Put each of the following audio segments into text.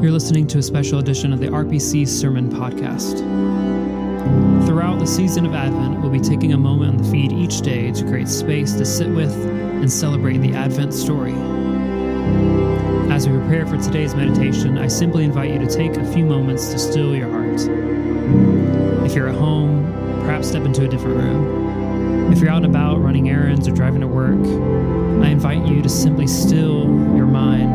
You're listening to a special edition of the RPC Sermon Podcast. Throughout the season of Advent, we'll be taking a moment on the feed each day to create space to sit with and celebrate the Advent story. As we prepare for today's meditation, I simply invite you to take a few moments to still your heart. If you're at home, perhaps step into a different room. If you're out and about running errands or driving to work, I invite you to simply still your mind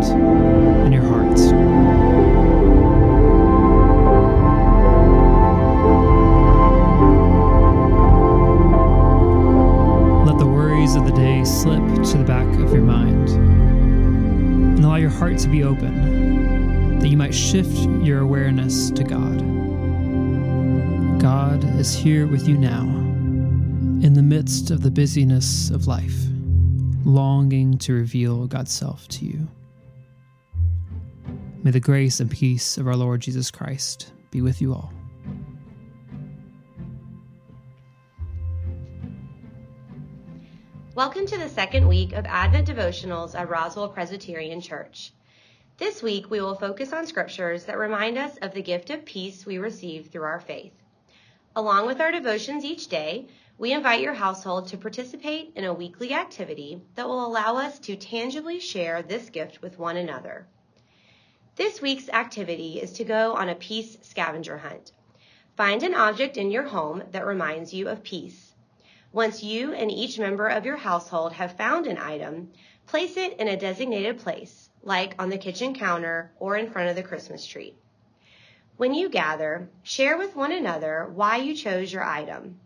slip to the back of your mind and allow your heart to be open that you might shift your awareness to God. God is here with you now in the midst of the busyness of life, longing to reveal God's self to you. May the grace and peace of our Lord Jesus Christ be with you all. Welcome to the second week of Advent devotionals at Roswell Presbyterian Church. This week we will focus on scriptures that remind us of the gift of peace we receive through our faith. Along with our devotions each day, we invite your household to participate in a weekly activity that will allow us to tangibly share this gift with one another. This week's activity is to go on a peace scavenger hunt. Find an object in your home that reminds you of peace. Once you and each member of your household have found an item, place it in a designated place, like on the kitchen counter or in front of the Christmas tree. When you gather, share with one another why you chose your item.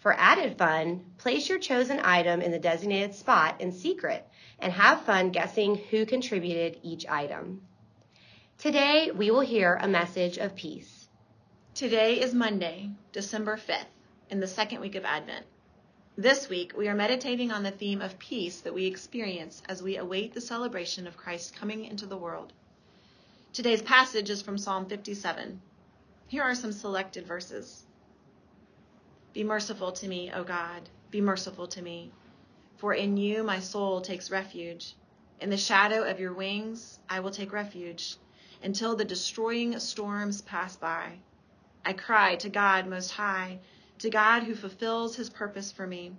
For added fun, place your chosen item in the designated spot in secret and have fun guessing who contributed each item. Today, we will hear a message of peace. Today is Monday, December 5th, in the second week of Advent. This week, we are meditating on the theme of peace that we experience as we await the celebration of Christ coming into the world. Today's passage is from Psalm 57. Here are some selected verses. Be merciful to me, O God, be merciful to me. For in you my soul takes refuge. In the shadow of your wings I will take refuge until the destroying storms pass by. I cry to God Most High to God who fulfills his purpose for me.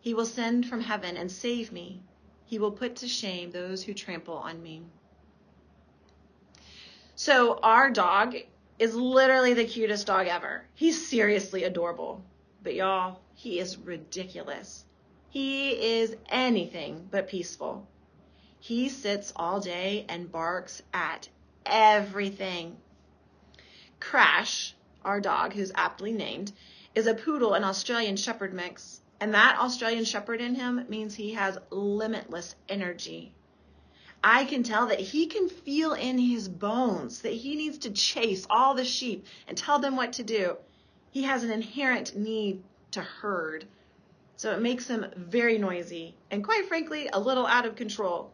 He will send from heaven and save me. He will put to shame those who trample on me. So, our dog is literally the cutest dog ever. He's seriously adorable. But, y'all, he is ridiculous. He is anything but peaceful. He sits all day and barks at everything. Crash, our dog, who's aptly named, is a poodle and Australian Shepherd mix. And that Australian Shepherd in him means he has limitless energy. I can tell that he can feel in his bones that he needs to chase all the sheep and tell them what to do. He has an inherent need to herd. So it makes him very noisy and, quite frankly, a little out of control.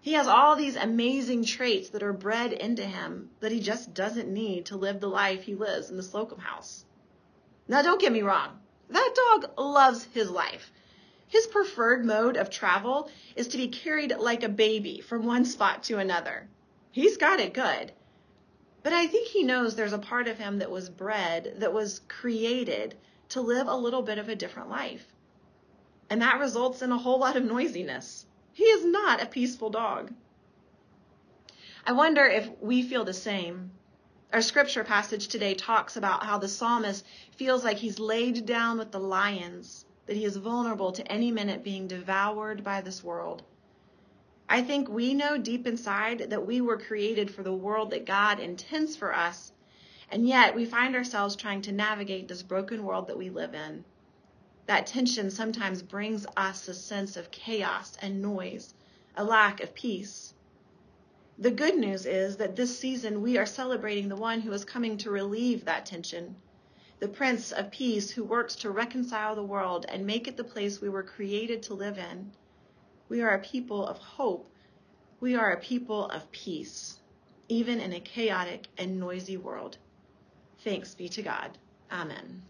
He has all these amazing traits that are bred into him that he just doesn't need to live the life he lives in the Slocum house. Now, don't get me wrong. That dog loves his life. His preferred mode of travel is to be carried like a baby from one spot to another. He's got it good. But I think he knows there's a part of him that was bred, that was created to live a little bit of a different life. And that results in a whole lot of noisiness. He is not a peaceful dog. I wonder if we feel the same. Our scripture passage today talks about how the psalmist feels like he's laid down with the lions, that he is vulnerable to any minute being devoured by this world. I think we know deep inside that we were created for the world that God intends for us, and yet we find ourselves trying to navigate this broken world that we live in. That tension sometimes brings us a sense of chaos and noise, a lack of peace. The good news is that this season we are celebrating the one who is coming to relieve that tension, the Prince of Peace who works to reconcile the world and make it the place we were created to live in. We are a people of hope. We are a people of peace, even in a chaotic and noisy world. Thanks be to God. Amen.